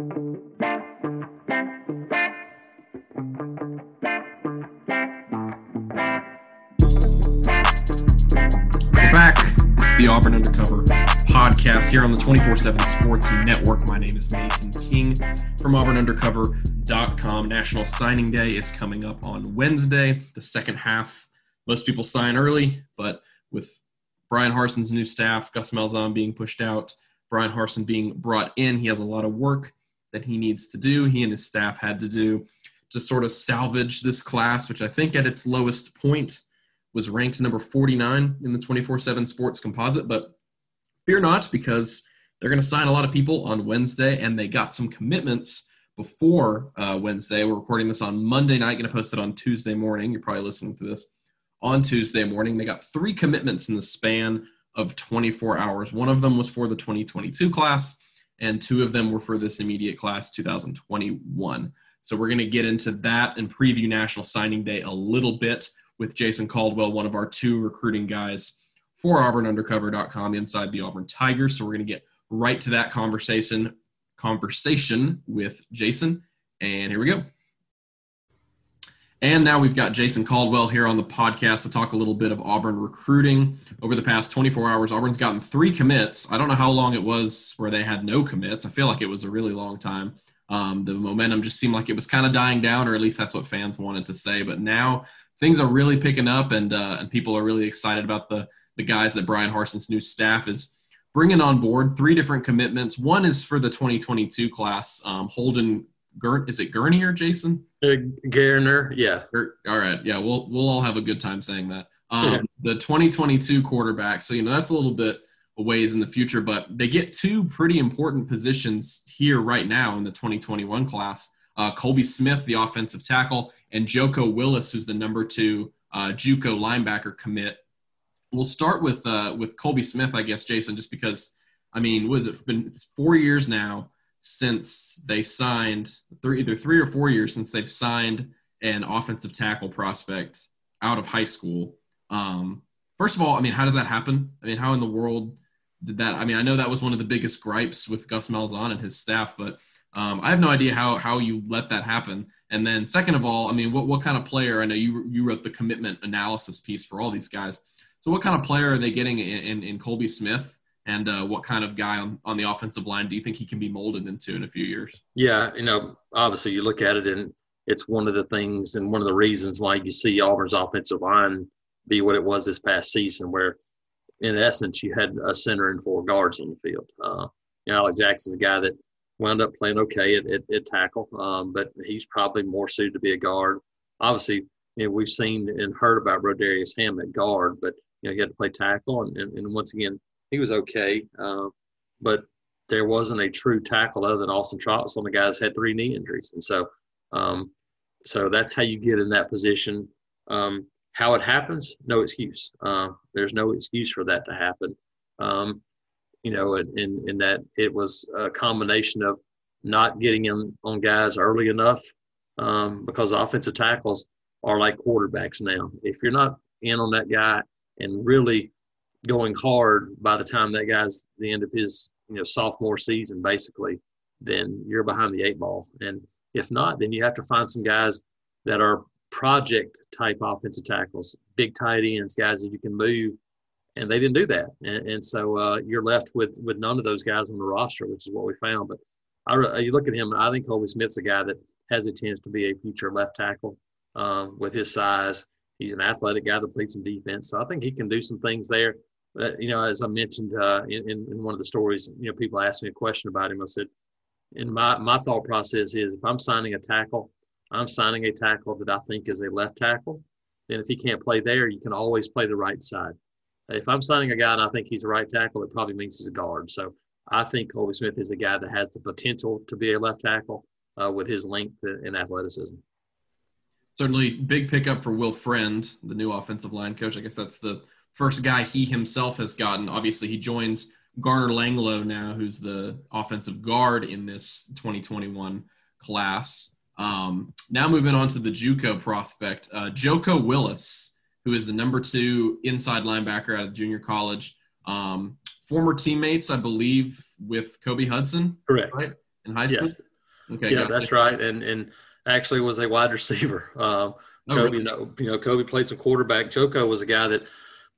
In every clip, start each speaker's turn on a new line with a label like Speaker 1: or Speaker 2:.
Speaker 1: We're back. It's the Auburn Undercover podcast here on the 24 7 Sports Network. My name is Nathan King from AuburnUndercover.com. National Signing Day is coming up on Wednesday, the second half. Most people sign early, but with Bryan Harsin's new staff, Gus Malzahn being pushed out, Bryan Harsin being brought in, he has a lot of work that he needs to do, he and his staff had to do to sort of salvage this class, which I think at its lowest point was ranked number 49 in the 24 7 sports composite. But fear not, because they're going to sign a lot of people on Wednesday, and they got some commitments before uh, Wednesday. We're recording this on Monday night, going to post it on Tuesday morning. You're probably listening to this on Tuesday morning. They got three commitments in the span of 24 hours. One of them was for the 2022 class, and two of them were for this immediate class 2021. So we're going to get into that and preview National Signing Day a little bit with Jason Caldwell, one of our two recruiting guys for AuburnUndercover.com inside the Auburn Tigers. So we're going to get right to that conversation conversation with Jason. And here we go. And now we've got Jason Caldwell here on the podcast to talk a little bit of Auburn recruiting. Over the past 24 hours, Auburn's gotten three commits. I don't know how long it was where they had no commits. I feel like it was a really long time. Um, the momentum just seemed like it was kind of dying down, or at least that's what fans wanted to say. But now things are really picking up, and uh, and people are really excited about the the guys that Bryan Harsin's new staff is bringing on board. Three different commitments. One is for the 2022 class. Um, Holden Gurn, is it Gurney or Jason?
Speaker 2: Uh, yeah.
Speaker 1: All right, yeah. We'll we'll all have a good time saying that. Um, yeah. The 2022 quarterback. So you know that's a little bit a ways in the future, but they get two pretty important positions here right now in the 2021 class. Uh, Colby Smith, the offensive tackle, and Joko Willis, who's the number two uh, JUCO linebacker commit. We'll start with uh, with Colby Smith, I guess, Jason, just because I mean, was it been four years now since they signed three, either three or four years since they've signed an offensive tackle prospect out of high school. Um, first of all, I mean, how does that happen? I mean, how in the world did that? I mean, I know that was one of the biggest gripes with Gus Malzahn and his staff, but um, I have no idea how how you let that happen. And then, second of all, I mean, what what kind of player? I know you you wrote the commitment analysis piece for all these guys. So, what kind of player are they getting in, in, in Colby Smith? And uh, what kind of guy on, on the offensive line do you think he can be molded into in a few years?
Speaker 2: Yeah, you know, obviously you look at it and it's one of the things and one of the reasons why you see Auburn's offensive line be what it was this past season, where in essence you had a center and four guards on the field. Uh, you know, Alex Jackson's a guy that wound up playing okay at, at, at tackle, um, but he's probably more suited to be a guard. Obviously, you know, we've seen and heard about Brodarious Hamm at guard, but you know he had to play tackle, and, and, and once again, he was okay, uh, but there wasn't a true tackle other than Austin Troxell. The guys had three knee injuries, and so um, so that's how you get in that position. Um, how it happens, no excuse. Uh, there's no excuse for that to happen. Um, you know, in, in, in that it was a combination of not getting in on guys early enough um, because offensive tackles are like quarterbacks now. If you're not in on that guy and really going hard by the time that guy's the end of his you know sophomore season basically then you're behind the eight ball. And if not then you have to find some guys that are project type offensive tackles big tight ends guys that you can move. And they didn't do that. And, and so uh, you're left with with none of those guys on the roster which is what we found. But I, you look at him i think colby smith's a guy that has a chance to be a future left tackle um, with his size. He's an athletic guy that plays some defense. So i think he can do some things there you know, as I mentioned uh, in, in one of the stories, you know, people asked me a question about him. I said, and my, my thought process is if I'm signing a tackle, I'm signing a tackle that I think is a left tackle. Then if he can't play there, you can always play the right side. If I'm signing a guy and I think he's a right tackle, it probably means he's a guard. So I think Colby Smith is a guy that has the potential to be a left tackle uh, with his length and athleticism.
Speaker 1: Certainly, big pickup for Will Friend, the new offensive line coach. I guess that's the first guy he himself has gotten. Obviously, he joins Garner Langlo now, who's the offensive guard in this 2021 class. Um, now moving on to the JUCO prospect, uh, Joko Willis, who is the number two inside linebacker out of junior college. Um, former teammates, I believe, with Kobe Hudson.
Speaker 2: Correct.
Speaker 1: Right in high school.
Speaker 2: Yes. Okay, yeah, that's right. And and actually was a wide receiver. Um, oh, Kobe, really? you know, you know, Kobe played some quarterback. Joko was a guy that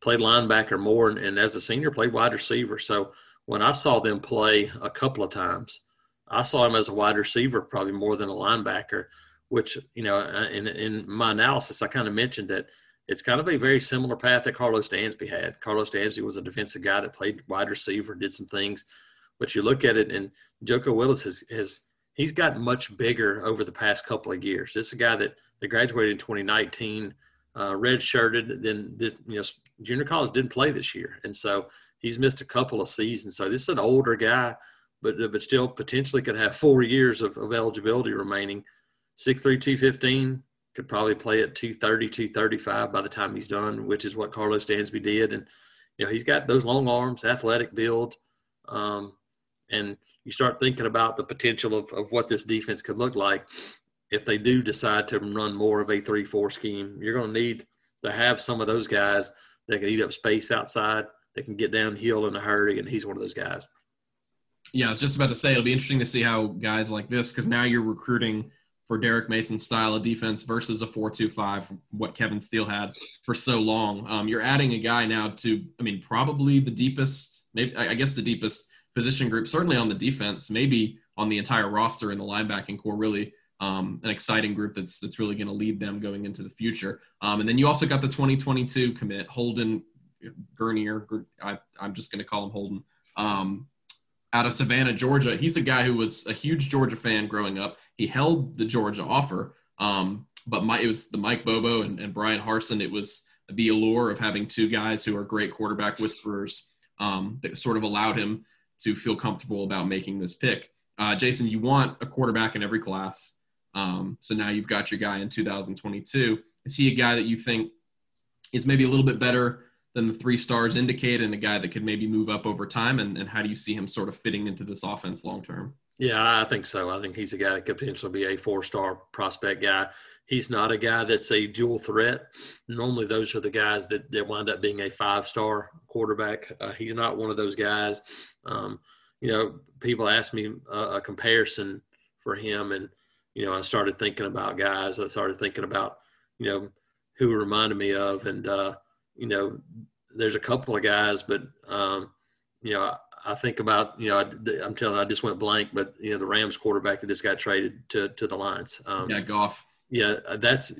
Speaker 2: played linebacker more, and, and as a senior played wide receiver. So when I saw them play a couple of times, I saw him as a wide receiver probably more than a linebacker. Which you know, uh, in in my analysis, I kind of mentioned that it's kind of a very similar path that Karlos Dansby had. Karlos Dansby was a defensive guy that played wide receiver, did some things, but you look at it, and Joko Willis has has he's gotten much bigger over the past couple of years. This is a guy that, that graduated in 2019, uh, redshirted, then you know junior college didn't play this year, and so he's missed a couple of seasons. So this is an older guy, but but still potentially could have four years of, of eligibility remaining. Six three two fifteen could probably play at 230, 235 by the time he's done, which is what Karlos Dansby did. And you know he's got those long arms, athletic build, um, and you start thinking about the potential of, of what this defense could look like if they do decide to run more of a 3 4 scheme. You're going to need to have some of those guys that can eat up space outside, that can get downhill in a hurry, and he's one of those guys.
Speaker 1: Yeah, I was just about to say it'll be interesting to see how guys like this, because now you're recruiting for Derek Mason's style of defense versus a 4-2-5, what Kevin Steele had for so long. Um, you're adding a guy now to, I mean, probably the deepest, maybe I guess the deepest position group, certainly on the defense, maybe on the entire roster in the linebacking corps. Really, um, an exciting group that's that's really going to lead them going into the future. Um, and then you also got the 2022 commit Holden Geriner. I, am just going to call him Holden. Um, out of Savannah, Georgia. He's a guy who was a huge Georgia fan growing up. He held the Georgia offer, um, but my, it was the Mike Bobo and, and Bryan Harsin. It was the allure of having two guys who are great quarterback whisperers um, that sort of allowed him to feel comfortable about making this pick. Uh, Jason, you want a quarterback in every class. Um, so now you've got your guy in 2022. Is he a guy that you think is maybe a little bit better than the three stars indicate and a guy that could maybe move up over time? And, and how do you see him sort of fitting into this offense long term?
Speaker 2: Yeah, I think so. I think he's a guy that could potentially be a four star prospect guy. He's not a guy that's a dual threat. Normally, those are the guys that, that wind up being a five star quarterback. Uh, he's not one of those guys. Um, you know, people ask me a, a comparison for him, and you know, I started thinking about guys. I started thinking about you know who reminded me of, and uh, you know, there's a couple of guys, but um, you know, I think about you know I, am telling I just went blank, but you know the Rams quarterback that just got traded to to the Lions.
Speaker 1: Um, yeah, Goff.
Speaker 2: Yeah, that's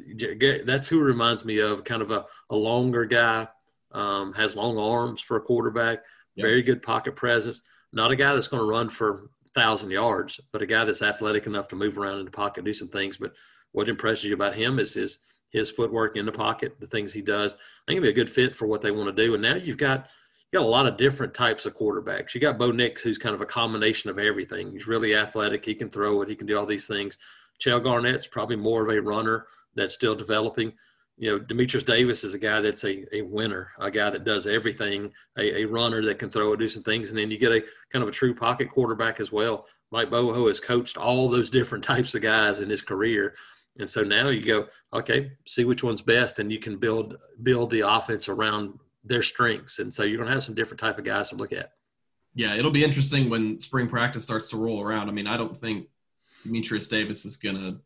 Speaker 2: that's who reminds me of kind of a, a longer guy, um, has long arms for a quarterback, yep. very good pocket presence. Not a guy that's going to run for thousand yards, but a guy that's athletic enough to move around in the pocket, do some things. But what impresses you about him is his his footwork in the pocket, the things he does. I think he'd be a good fit for what they want to do. And now you've got you got a lot of different types of quarterbacks. You got Bo Nix, who's kind of a combination of everything. He's really athletic. He can throw it. He can do all these things. Chell Garnett's probably more of a runner that's still developing. You know, Dematrius Davis is a guy that's a, a winner, a guy that does everything, a, a runner that can throw it, do some things. And then you get a kind of a true pocket quarterback as well. Mike Bobo has coached all those different types of guys in his career. And so now you go, okay, see which one's best, and you can build build the offense around their strengths. And so you're going to have some different type of guys to look at.
Speaker 1: Yeah, it'll be interesting when spring practice starts to roll around. I mean, I don't think Dematrius Davis is going to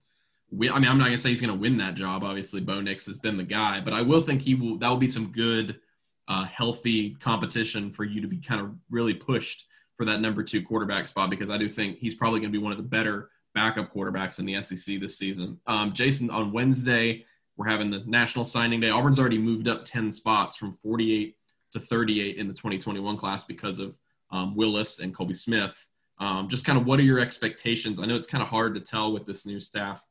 Speaker 1: win. I mean, I'm not to say he's to win that job. Obviously, Bo Nix has been the guy, but I will think he will. That will be some good, uh, healthy competition for you to be kind of really pushed for that number two quarterback spot because I do think he's probably to be one of the better backup quarterbacks in the SEC this season. Um, Jason, on Wednesday, we're having the National Signing Day. Auburn's already moved up 10 spots from 48 to 38 in the 2021 class because of um, Willis and Colby Smith. Um, just kind of what are your expectations? I know it's kind of hard to tell with this new staff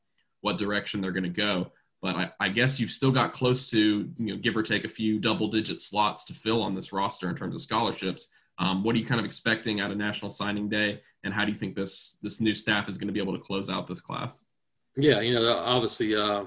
Speaker 1: what direction they're going to go, but I, I, guess you've still got close to, you know, give or take a few double digit slots to fill on this roster in terms of scholarships. Um, what are you kind of expecting out of National Signing Day, and how do you think this this new staff is going to be able to close out this class?
Speaker 2: Yeah, you know, obviously, uh,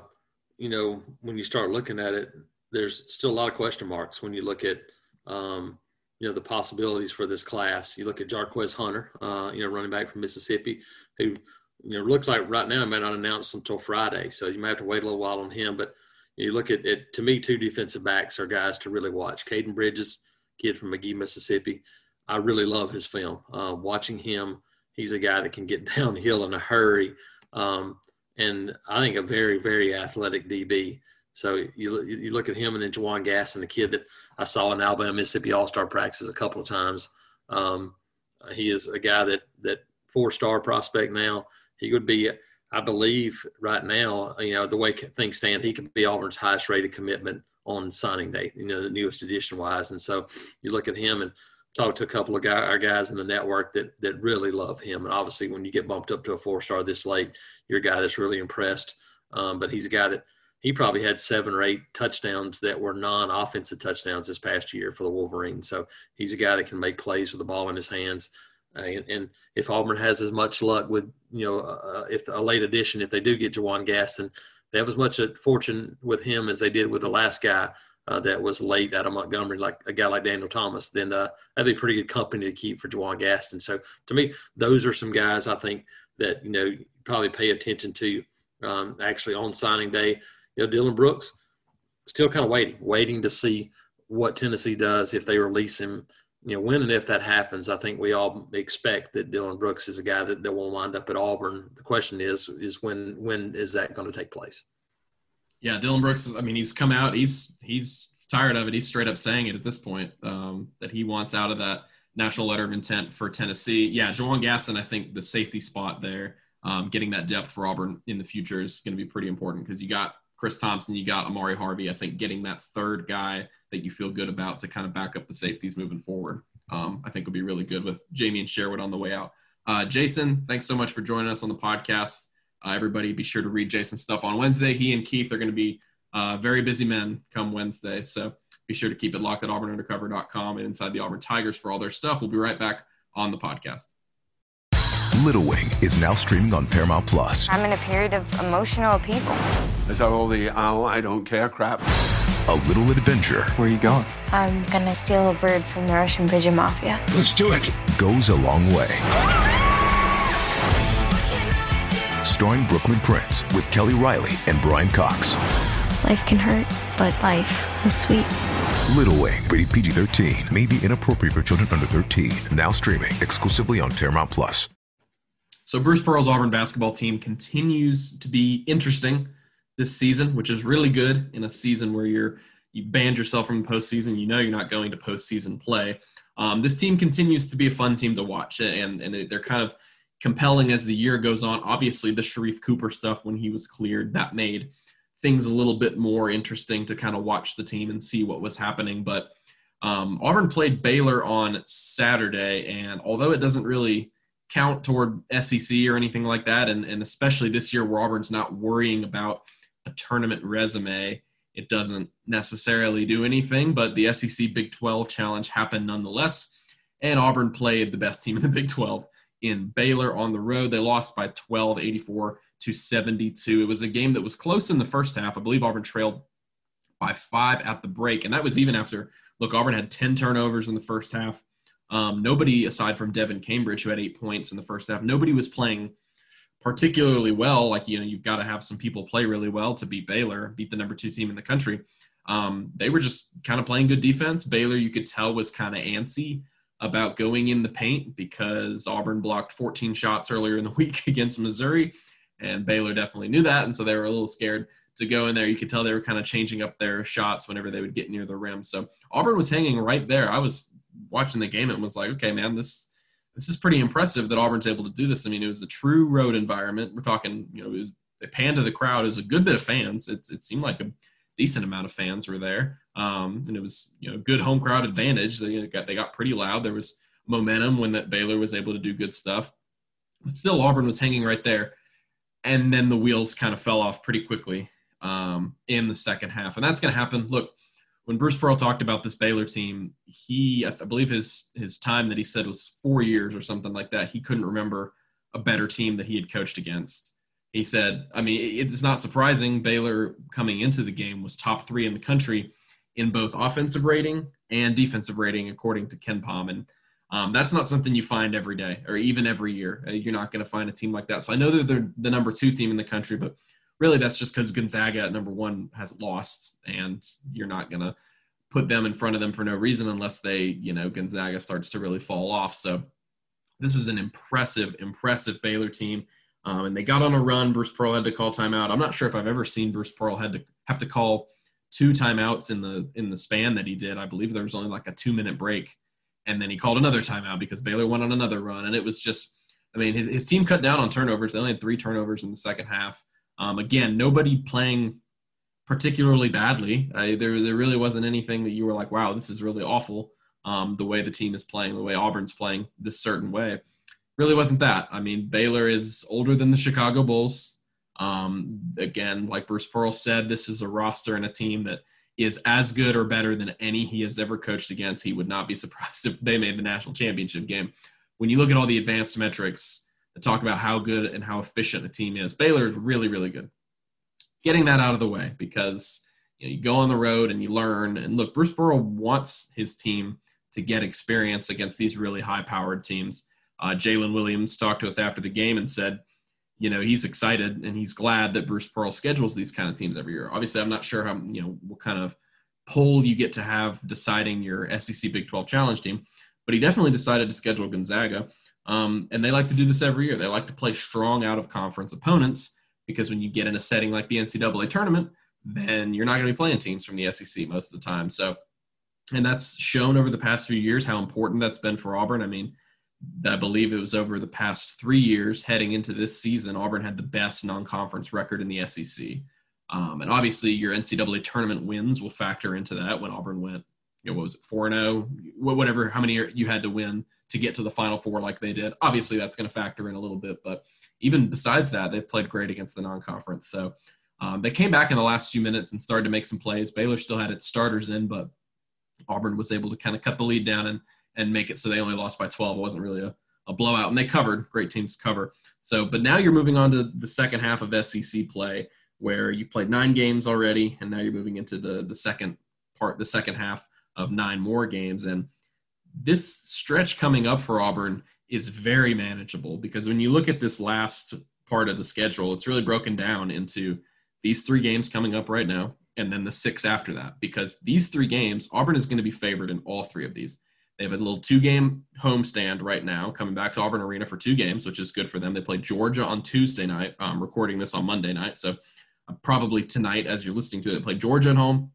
Speaker 2: you know, when you start looking at it, there's still a lot of question marks when you look at, um, you know, the possibilities for this class. You look at Jarquez Hunter, uh, you know, running back from Mississippi, who, you know, looks like right now may not announce until Friday. So you may have to wait a little while on him. But you look at it, to me, two defensive backs are guys to really watch. Caden Bridges, kid from Magee, Mississippi. I really love his film. Uh, watching him, he's a guy that can get downhill in a hurry. Um, and I think a very, very athletic DB. So you you look at him and then Juwan Gaston, the kid that I saw in Alabama Mississippi All Star practices a couple of times. Um, he is a guy that that four star prospect now. He would be, I believe, right now. You know the way things stand, he could be Auburn's highest rated commitment on signing day. You know the newest edition wise, and so you look at him and talk to a couple of guy, our guys in the network that that really love him. And obviously, when you get bumped up to a four star this late, you're a guy that's really impressed. Um, but he's a guy that he probably had seven or eight touchdowns that were non-offensive touchdowns this past year for the Wolverines. So he's a guy that can make plays with the ball in his hands. Uh, and, and, if Auburn has as much luck with, you know, uh, if a late addition, if they do get Juwan Gaston, they have as much fortune with him as they did with the last guy uh, that was late out of Montgomery, like a guy like Daniel Thomas, then uh, that'd be pretty good company to keep for Juwan Gaston. So to me, those are some guys I think that you know probably pay attention to. Um, actually, on signing day, you know, Dylan Brooks still kind of waiting, waiting to see what Tennessee does if they release him. You know, when and if that happens, I think we all expect that Dylan Brooks is a guy that, that will wind up at Auburn. The question is, is when when is that going to take place?
Speaker 1: Yeah, Dylan Brooks. I mean, he's come out. He's he's tired of it. He's straight up saying it at this point um, that he wants out of that national letter of intent for Tennessee. Yeah, Juwan Gaston. I think the safety spot there, um, getting that depth for Auburn in the future is going to be pretty important because you got Chris Thompson, you got Amari Harvey. I think getting that third guy that you feel good about to kind of back up the safeties moving forward, um, I think will be really good with Jamien Sherwood on the way out. Uh, Jason, thanks so much for joining us on the podcast. Uh, everybody, be sure to read Jason's stuff on Wednesday. He and Keith are going to be uh, very busy men come Wednesday. So be sure to keep it locked at auburnundercover.com and inside the Auburn Tigers for all their stuff. We'll be right back on the podcast.
Speaker 3: Little Wing is now streaming on Paramount Plus.
Speaker 4: I'm in a period of emotional upheaval.
Speaker 5: Is that all the oh, I don't care crap?
Speaker 3: A little adventure.
Speaker 6: Where are you going?
Speaker 4: I'm gonna steal a bird from the Russian pigeon mafia.
Speaker 5: Let's do it.
Speaker 3: Goes a long way. Starring Brooklyn Prince with Kelly Reilly and Brian Cox.
Speaker 4: Life can hurt, but life is sweet.
Speaker 3: Little Wing, rated PG 13, may be inappropriate for children under 13. Now streaming exclusively on Paramount Plus.
Speaker 1: So, Bruce Pearl's Auburn basketball team continues to be interesting this season, which is really good in a season where you're you banned yourself from the postseason. You know you're not going to postseason play. Um, this team continues to be a fun team to watch, and and they're kind of compelling as the year goes on. Obviously, the Sharife Cooper stuff when he was cleared that made things a little bit more interesting to kind of watch the team and see what was happening. But um, Auburn played Baylor on Saturday, and although it doesn't really count toward SEC or anything like that, and, and especially this year where Auburn's not worrying about a tournament resume, it doesn't necessarily do anything. But the SEC Big 12 challenge happened nonetheless, and Auburn played the best team in the Big 12 in Baylor on the road. They lost by 12, 84 to 72. It was a game that was close in the first half. I believe Auburn trailed by five at the break, and that was even after, look, Auburn had 10 turnovers in the first half. Um, nobody, aside from Devan Cambridge, who had eight points in the first half, nobody was playing particularly well. Like, you know, you've got to have some people play really well to beat Baylor, beat the number two team in the country. Um, they were just kind of playing good defense. Baylor, you could tell, was kind of antsy about going in the paint because Auburn blocked 14 shots earlier in the week against Missouri, and Baylor definitely knew that, and so they were a little scared to go in there. You could tell they were kind of changing up their shots whenever they would get near the rim. So Auburn was hanging right there. I was watching the game and was like, okay, man, this this is pretty impressive that Auburn's able to do this. I mean, it was a true road environment. We're talking, you know, it was they panned to the crowd. It was a good bit of fans. It, it seemed like a decent amount of fans were there, um, and it was you know good home crowd advantage. They got they got pretty loud. There was momentum when that Baylor was able to do good stuff, but still Auburn was hanging right there, and then the wheels kind of fell off pretty quickly um, in the second half, and that's going to happen. Look, when Bruce Pearl talked about this Baylor team, he I believe his his time that he said was four years or something like that. He couldn't remember a better team that he had coached against he said, I mean, it's not surprising Baylor coming into the game was top three in the country in both offensive rating and defensive rating, according to KenPom. And um, that's not something you find every day or even every year. Uh, you're not going to find a team like that. So I know that they're the number two team in the country, but really that's just because Gonzaga at number one has lost, and you're not to put them in front of them for no reason unless they, you know, Gonzaga starts to really fall off. So This is an impressive, impressive Baylor team. Um, and they got on a run. Bruce Pearl had to call timeout. I'm not sure if I've ever seen Bruce Pearl had to have to call two timeouts in the in the span that he did. I believe there was only like a two minute break, and then he called another timeout because Baylor went on another run. And it was just, I mean, his his team cut down on turnovers. They only had three turnovers in the second half. Um, again, nobody playing particularly badly. I, there there really wasn't anything that you were like, wow, this is really awful. Um, the way the team is playing, the way Auburn's playing this certain way really wasn't that. I mean, Baylor is older than the Chicago Bulls. Um, again, like Bruce Pearl said, this is a roster and a team that is as good or better than any he has ever coached against. He would not be surprised if they made the national championship game. When you look at all the advanced metrics talk about how good and how efficient the team is, Baylor is really, really good. Getting that out of the way because you, know, you go on the road and you learn. And look, Bruce Pearl wants his team to get experience against these really high-powered teams uh, Jaylin Williams talked to us after the game and said, you know, he's excited and he's glad that Bruce Pearl schedules these kind of teams every year. Obviously, I'm not sure how, you know, what kind of poll you get to have deciding your SEC Big 12 Challenge team, but he definitely decided to schedule Gonzaga. Um, and they like to do this every year. They like to play strong out of conference opponents because when you get in a setting like the NCAA tournament, then you're not going to be playing teams from the SEC most of the time. So, and that's shown over the past few years how important that's been for Auburn. I mean, I believe it was over the past three years heading into this season, Auburn had the best non conference record in the SEC. Um, and obviously, your NCAA tournament wins will factor into that when Auburn went, you know, what was it, 4 0, whatever, how many you had to win to get to the Final Four like they did. Obviously, that's going to factor in a little bit. But even besides that, they've played great against the non conference. So um, they came back in the last few minutes and started to make some plays. Baylor still had its starters in, but Auburn was able to kind of cut the lead down and and make it so they only lost by 12. It wasn't really a, a blowout, and they covered. Great teams to cover. So, but now you're moving on to the second half of SEC play, where you played nine games already, and now you're moving into the the second part, the second half of nine more games, and this stretch coming up for Auburn is very manageable because when you look at this last part of the schedule, it's really broken down into these three games coming up right now, and then the six after that. Because these three games, Auburn is going to be favored in all three of these. They have a little two game homestand right now, coming back to Auburn Arena for two games, which is good for them. They play Georgia on Tuesday night. I'm recording this on Monday night. So uh, probably tonight, as you're listening to it, they play Georgia at home,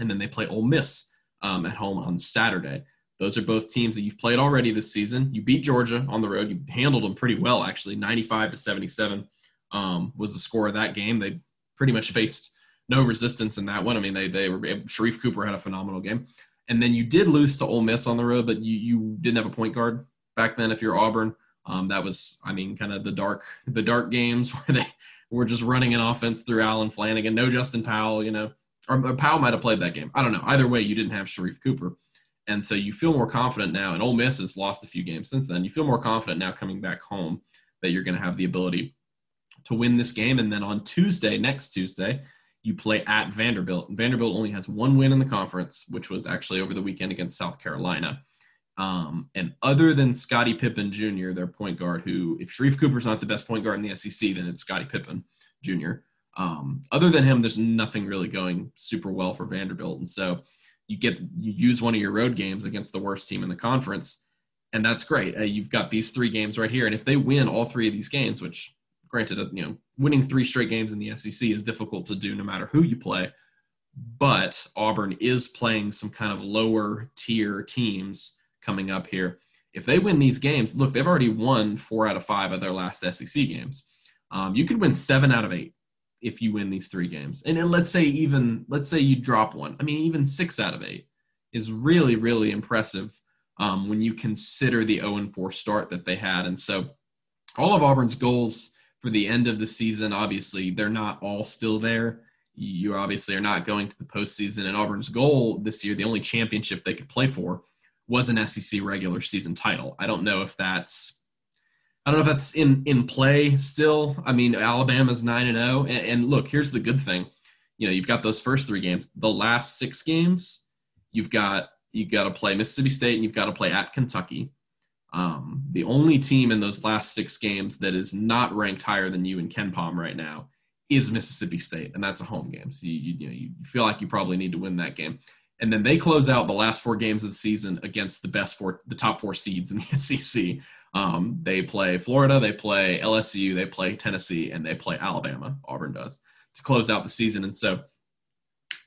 Speaker 1: and then they play Ole Miss um, at home on Saturday. Those are both teams that you've played already this season. You beat Georgia on the road. You handled them pretty well, actually. 95 to 77 um, was the score of that game. They pretty much faced no resistance in that one. I mean, they they were Sharife Cooper had a phenomenal game and then you did lose to Ole Miss on the road, but you you didn't have a point guard back then. If you're Auburn, um, that was I mean kind of the dark the dark games where they were just running an offense through Allen Flanigan, no Justin Powell, you know, or, Powell might have played that game. I don't know. Either way, you didn't have Sharife Cooper, and so you feel more confident now. And Ole Miss has lost a few games since then. You feel more confident now coming back home that you're going to have the ability to win this game. And then on Tuesday, next Tuesday, you play at Vanderbilt. Vanderbilt only has one win in the conference, which was actually over the weekend against South Carolina. Um, and other than Scottie Pippen Jr., their point guard, who, if Sharife Cooper's not the best point guard in the SEC, then it's Scottie Pippen Jr. Um, other than him, there's nothing really going super well for Vanderbilt. And so you get, you use one of your road games against the worst team in the conference, and that's great. Uh, you've got these three games right here. And if they win all three of these games, which granted, uh, you know, winning three straight games in the SEC is difficult to do no matter who you play. But Auburn is playing some kind of lower tier teams coming up here. If they win these games, look, they've already won four out of five of their last SEC games. Um, you could win seven out of eight if you win these three games. And let's say even let's say you drop one. I mean, even six out of eight is really really impressive um, when you consider the 0 and 4 start that they had. And so, all of Auburn's goals for the end of the season. Obviously, they're not all still there. You obviously are not going to the postseason. And Auburn's goal this year, the only championship they could play for, was an SEC regular season title. I don't know if that's I don't know if that's in in play still. I mean, Alabama's nine and zero, oh, and look, here's the good thing. You know, you've got those first three games. The last six games, you've got you got to play Mississippi State, and you've got to play at Kentucky. Um, the only team in those last six games that is not ranked higher than you in KenPom right now is Mississippi State, and that's a home game. So you, you, you, know, you feel like you probably need to win that game. And then they close out the last four games of the season against the best four, the top four seeds in the SEC. Um, they play Florida, they play LSU, they play Tennessee, and they play Alabama. Auburn does to close out the season, and so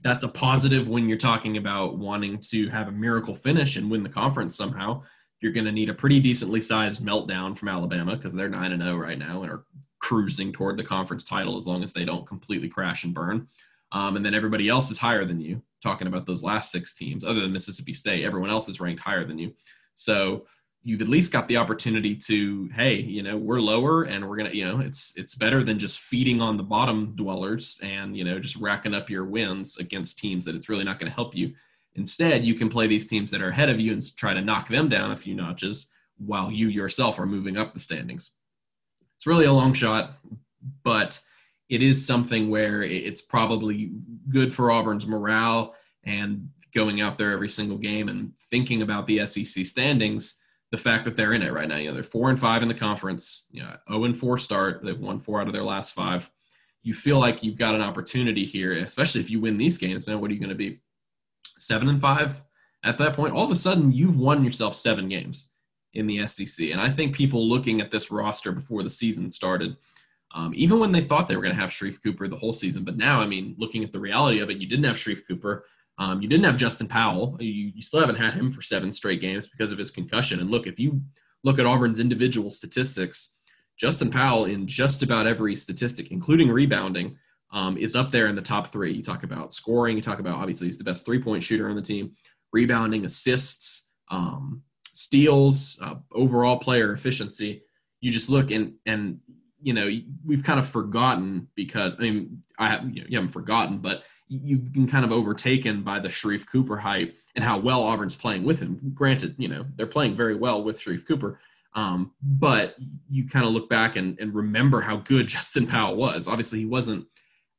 Speaker 1: that's a positive when you're talking about wanting to have a miracle finish and win the conference somehow. You're going to need a pretty decently sized meltdown from Alabama because they're nine and zero right now and are cruising toward the conference title as long as they don't completely crash and burn. Um, and then everybody else is higher than you. Talking about those last six teams, other than Mississippi State, everyone else is ranked higher than you. So you've at least got the opportunity to, hey, you know, we're lower and we're gonna, you know, it's it's better than just feeding on the bottom dwellers and you know just racking up your wins against teams that it's really not going to help you. Instead, you can play these teams that are ahead of you and try to knock them down a few notches while you yourself are moving up the standings. It's really a long shot, but it is something where it's probably good for Auburn's morale and going out there every single game and thinking about the SEC standings the fact that they're in it right now. You know, they're four and five in the conference, you know, 0 and four start. They've won four out of their last five. You feel like you've got an opportunity here, especially if you win these games, man. What are you going to be? Seven and five at that point? All of a sudden, you've won yourself seven games in the SEC. And I think people looking at this roster before the season started, um, even when they thought they were going to have Sharife Cooper the whole season, but now, I mean, looking at the reality of it, you didn't have Sharife Cooper. Um, you didn't have Justin Powell. You, you still haven't had him for seven straight games because of his concussion. And look, if you look at Auburn's individual statistics, Justin Powell in just about every statistic, including rebounding, um, is up there in the top three. You talk about scoring. You talk about obviously he's the best three point shooter on the team. Rebounding, assists, um, steals, uh, overall player efficiency. You just look and and you know we've kind of forgotten because I mean I have you, know, you haven't forgotten, but you've been kind of overtaken by the Sharife Cooper hype and how well Auburn's playing with him. Granted, you know, they're playing very well with Sharife Cooper. Um, but you kind of look back and, and remember how good Justin Powell was. Obviously, he wasn't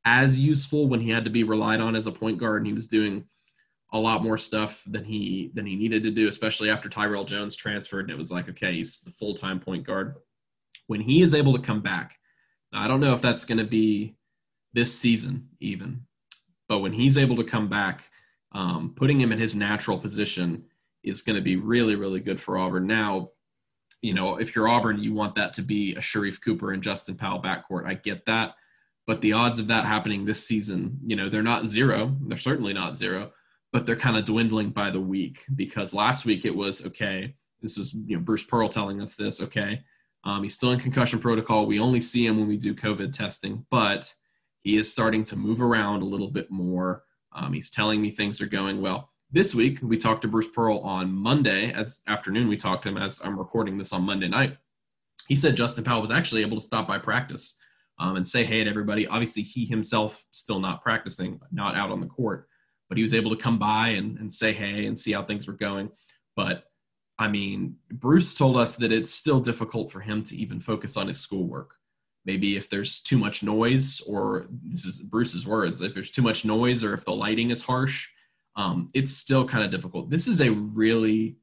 Speaker 1: as useful when he had to be relied on as a point guard, and he was doing a lot more stuff than he than he needed to do, especially after Tyrell Jones transferred. And it was like, okay, he's the full time point guard. When he is able to come back, I don't know if that's going to be this season even, but when he's able to come back, um, putting him in his natural position is going to be really, really good for Auburn. Now, you know, if you're Auburn, you want that to be a Sharife Cooper and Justin Powell backcourt. I get that. But the odds of that happening this season, you know, they're not zero. They're certainly not zero, but they're kind of dwindling by the week because last week it was okay. This is, you know, Bruce Pearl telling us this. Okay. Um, he's still in concussion protocol. We only see him when we do COVID testing, but – he is starting to move around a little bit more. Um, he's telling me things are going well. This week, we talked to Bruce Pearl on Monday. As afternoon, we talked to him as I'm recording this on Monday night. He said Justin Powell was actually able to stop by practice um, and say hey to everybody. Obviously, he himself still not practicing, not out on the court, but he was able to come by and, and say hey and see how things were going. But I mean, Bruce told us that it's still difficult for him to even focus on his schoolwork maybe if there's too much noise or this is bruce's words if there's too much noise or if the lighting is harsh um, it's still kind of difficult. This is a really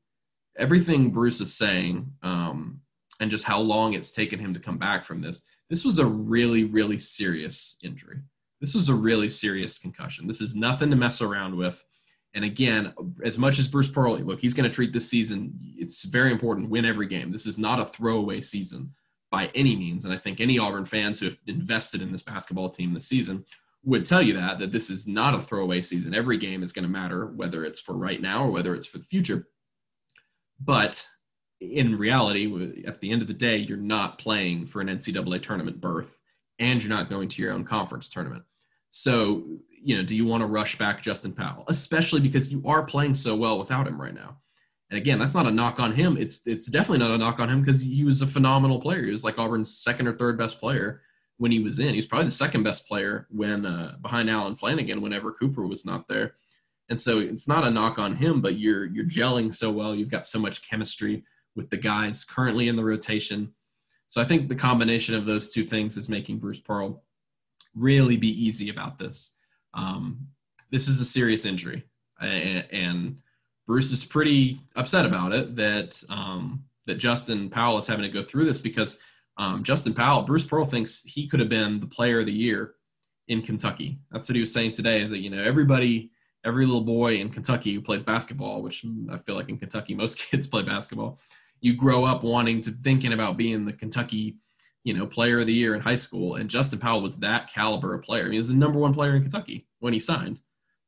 Speaker 1: everything bruce is saying um, and just how long it's taken him to come back from this this was a really really serious injury. This was a really serious concussion. This is nothing to mess around with. And again as much as bruce pearl look he's going to treat this season. It's very important win every game. This is not a throwaway season by any means. And I think any Auburn fans who have invested in this basketball team this season would tell you that that this is not a throwaway season. Every game is going to matter, whether it's for right now or whether it's for the future. But in reality, at the end of the day, you're not playing for an NCAA tournament berth, and you're not going to your own conference tournament. So, you know, do you want to rush back Justin Powell, especially because you are playing so well without him right now? And again, that's not a knock on him. It's it's definitely not a knock on him because he was a phenomenal player. He was like Auburn's second or third best player when he was in. He was probably the second best player when uh, behind Allen Flanigan whenever Cooper was not there. And so it's not a knock on him, but you're you're gelling so well. You've got so much chemistry with the guys currently in the rotation. So I think the combination of those two things is making Bruce Pearl really be easy about this. Um, this is a serious injury, and, and Bruce is pretty upset about it that um, that Justin Powell is having to go through this because um, Justin Powell, Bruce Pearl thinks he could have been the player of the year in Kentucky. That's what he was saying today. Is that you know everybody, every little boy in Kentucky who plays basketball, which I feel like in Kentucky most kids play basketball. you grow up wanting to thinking about being the Kentucky, you know, player of the year in high school. And Justin Powell was that caliber of player. He was the number one player in Kentucky when he signed.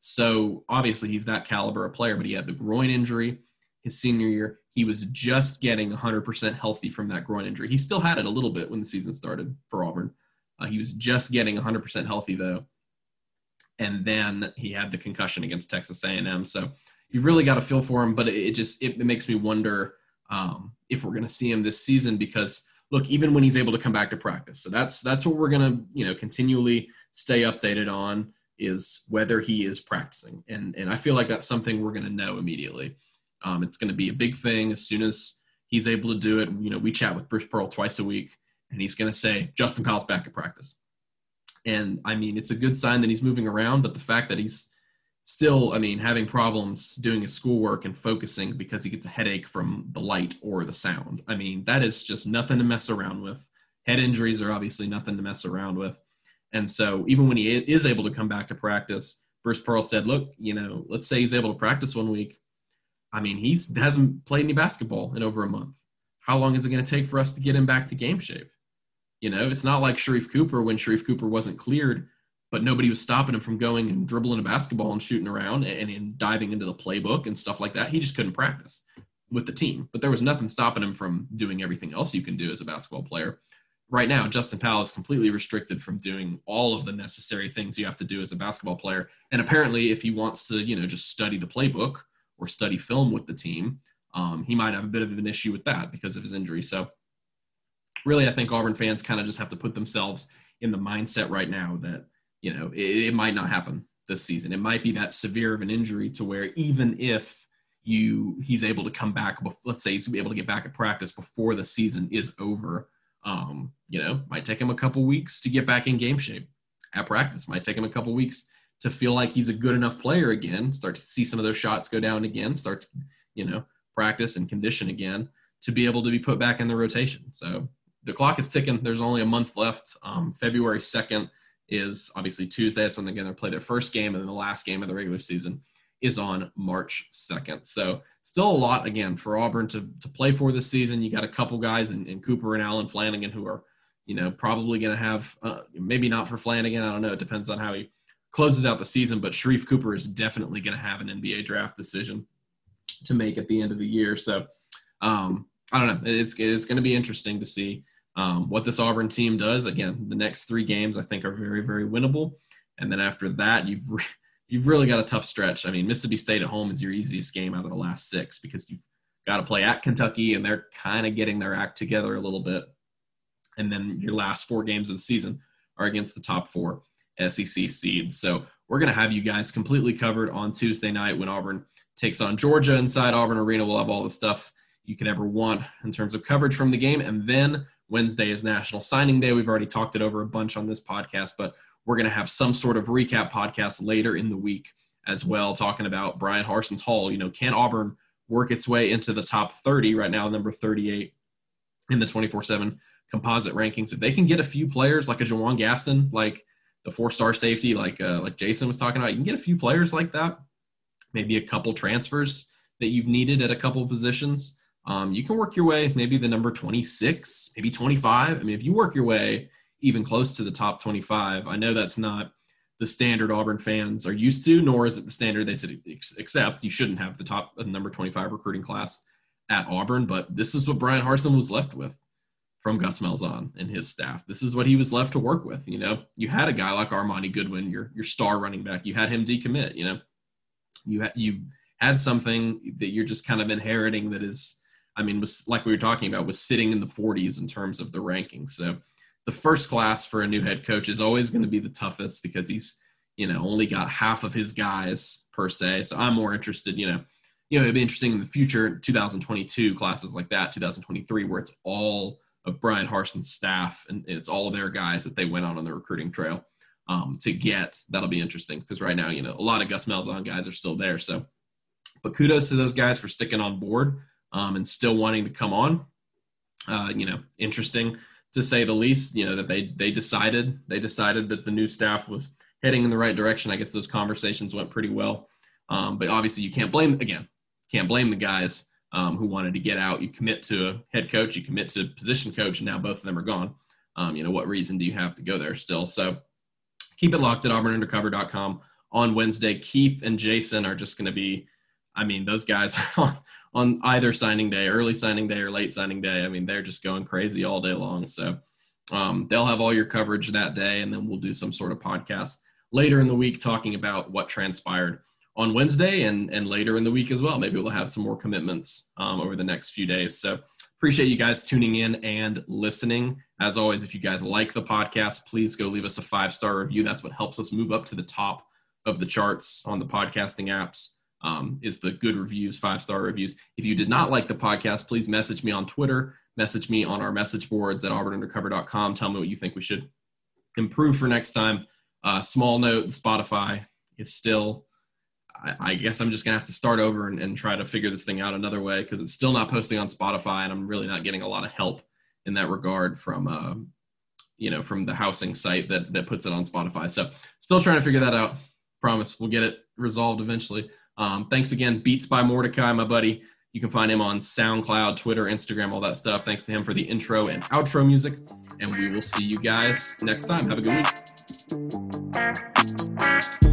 Speaker 1: So obviously he's that caliber of player, but he had the groin injury his senior year. He was just getting 100% healthy from that groin injury. He still had it a little bit when the season started for Auburn. Uh, he was just getting 100% healthy though, and then he had the concussion against Texas A&M. So you've really got to feel for him, but it, just it, it, makes me wonder um, if we're going to see him this season because look, even when he's able to come back to practice, so that's that's what we're going to you know continually stay updated on is whether he is practicing, and and I feel like that's something we're going to know immediately. Um, it's going to be a big thing as soon as he's able to do it. You know, we chat with Bruce Pearl twice a week, and he's going to say Justin Powell's back at practice. And I mean, it's a good sign that he's moving around, but the fact that he's still, I mean, having problems doing his schoolwork and focusing because he gets a headache from the light or the sound. I mean, that is just nothing to mess around with. Head injuries are obviously nothing to mess around with. And so even when he is able to come back to practice, Bruce Pearl said, look, you know, let's say he's able to practice one week. I mean, he hasn't played any basketball in over a month. How long is it going to take for us to get him back to game shape? You know, it's not like Sharife Cooper when Sharife Cooper wasn't cleared, but nobody was stopping him from going and dribbling a basketball and shooting around and, and diving into the playbook and stuff like that. He just couldn't practice with the team, but there was nothing stopping him from doing everything else you can do as a basketball player. Right now, Justin Powell is completely restricted from doing all of the necessary things you have to do as a basketball player. And apparently, if he wants to, you know, just study the playbook or study film with the team, um, he might have a bit of an issue with that because of his injury. So, really, I think Auburn fans kind of just have to put themselves in the mindset right now that you know it, it might not happen this season. It might be that severe of an injury to where even if you he's able to come back, let's say he's able to get back at practice before the season is over. Um, you know, might take him a couple weeks to get back in game shape at practice. Might take him a couple weeks to feel like he's a good enough player again, start to see some of those shots go down again, start to, you know, practice and condition again to be able to be put back in the rotation. So the clock is ticking. There's only a month left. Um, February 2nd is obviously Tuesday. That's when they're going to play their first game, and then the last game of the regular season is on March 2nd. So still a lot again for Auburn to to play for this season. You got a couple guys in, in Cooper and Allen Flanigan who are, you know, probably going to have uh, maybe not for Flanigan. I don't know. It depends on how he closes out the season. But Sharife Cooper is definitely going to have an NBA draft decision to make at the end of the year. So um, I don't know. It's it's going to be interesting to see um, what this Auburn team does. Again, the next three games I think are very very winnable, and then after that you've re- you've really got a tough stretch. I mean, Mississippi State at home is your easiest game out of the last six because you've got to play at Kentucky, and they're kind of getting their act together a little bit. And then your last four games of the season are against the top four SEC seeds. So we're going to have you guys completely covered on Tuesday night when Auburn takes on Georgia inside Auburn Arena. We'll have all the stuff you could ever want in terms of coverage from the game. And then Wednesday is National Signing Day. We've already talked it over a bunch on this podcast, but we're going to have some sort of recap podcast later in the week as well, talking about Bryan Harsin's haul. You know, can Auburn work its way into the top 30 right now, number 38 in the 24 7 composite rankings? If they can get a few players like a Juwan Gaston, like the four star safety, like uh, like Jason was talking about, you can get a few players like that maybe a couple transfers that you've needed at a couple of positions. Um, you can work your way maybe the number 26, maybe 25. I mean, if you work your way even close to the top 25, I know that's not the standard Auburn fans are used to, nor is it the standard they said accept. You shouldn't have the top number 25 recruiting class at Auburn, but this is what Bryan Harsin was left with from Gus Malzahn and his staff. This is what he was left to work with. You know, you had a guy like Armoni Goodwin, your your star running back. You had him decommit. You know, you ha- you had something that you're just kind of inheriting that is i mean was like we were talking about was sitting in the 40s in terms of the rankings so the first class for a new head coach is always going to be the toughest because he's you know only got half of his guys per se so i'm more interested you know you know it'd be interesting in the future 2022 classes like that 2023 where it's all of Bryan Harsin's staff and it's all of their guys that they went on on the recruiting trail um, to get. That'll be interesting because right now, you know, a lot of Gus Malzahn guys are still there. So, but kudos to those guys for sticking on board um, and still wanting to come on. Uh, you know, interesting to say the least. You know that they they decided they decided that the new staff was heading in the right direction. I guess those conversations went pretty well. Um, but obviously, you can't blame again. Can't blame the guys um, who wanted to get out. You commit to a head coach, you commit to position coach, and now both of them are gone. Um, you know, what reason do you have to go there still? So keep it locked at auburnundercover.com on Wednesday. Keith and Jason are just going to be, I mean, those guys on either signing day, early signing day or late signing day. I mean, they're just going crazy all day long. So um, they'll have all your coverage that day, and then we'll do some sort of podcast later in the week talking about what transpired on Wednesday and, and later in the week as well. Maybe we'll have some more commitments um, over the next few days. So appreciate you guys tuning in and listening. As always, if you guys like the podcast, please go leave us a five star review. That's what helps us move up to the top of the charts on the podcasting apps. Um, is the good reviews, five star reviews. If you did not like the podcast, please message me on Twitter, message me on our message boards at auburnundercover.com. Tell me what you think we should improve for next time. Uh, small note: Spotify is still. I, I guess I'm just gonna have to start over and, and try to figure this thing out another way because it's still not posting on Spotify, and I'm really not getting a lot of help in that regard from uh, you know from the housing site that that puts it on Spotify. So still trying to figure that out. Promise we'll get it resolved eventually. Um, thanks again, Beats by Mordecai, my buddy. You can find him on SoundCloud, Twitter, Instagram, all that stuff. Thanks to him for the intro and outro music. And we will see you guys next time. Have a good week.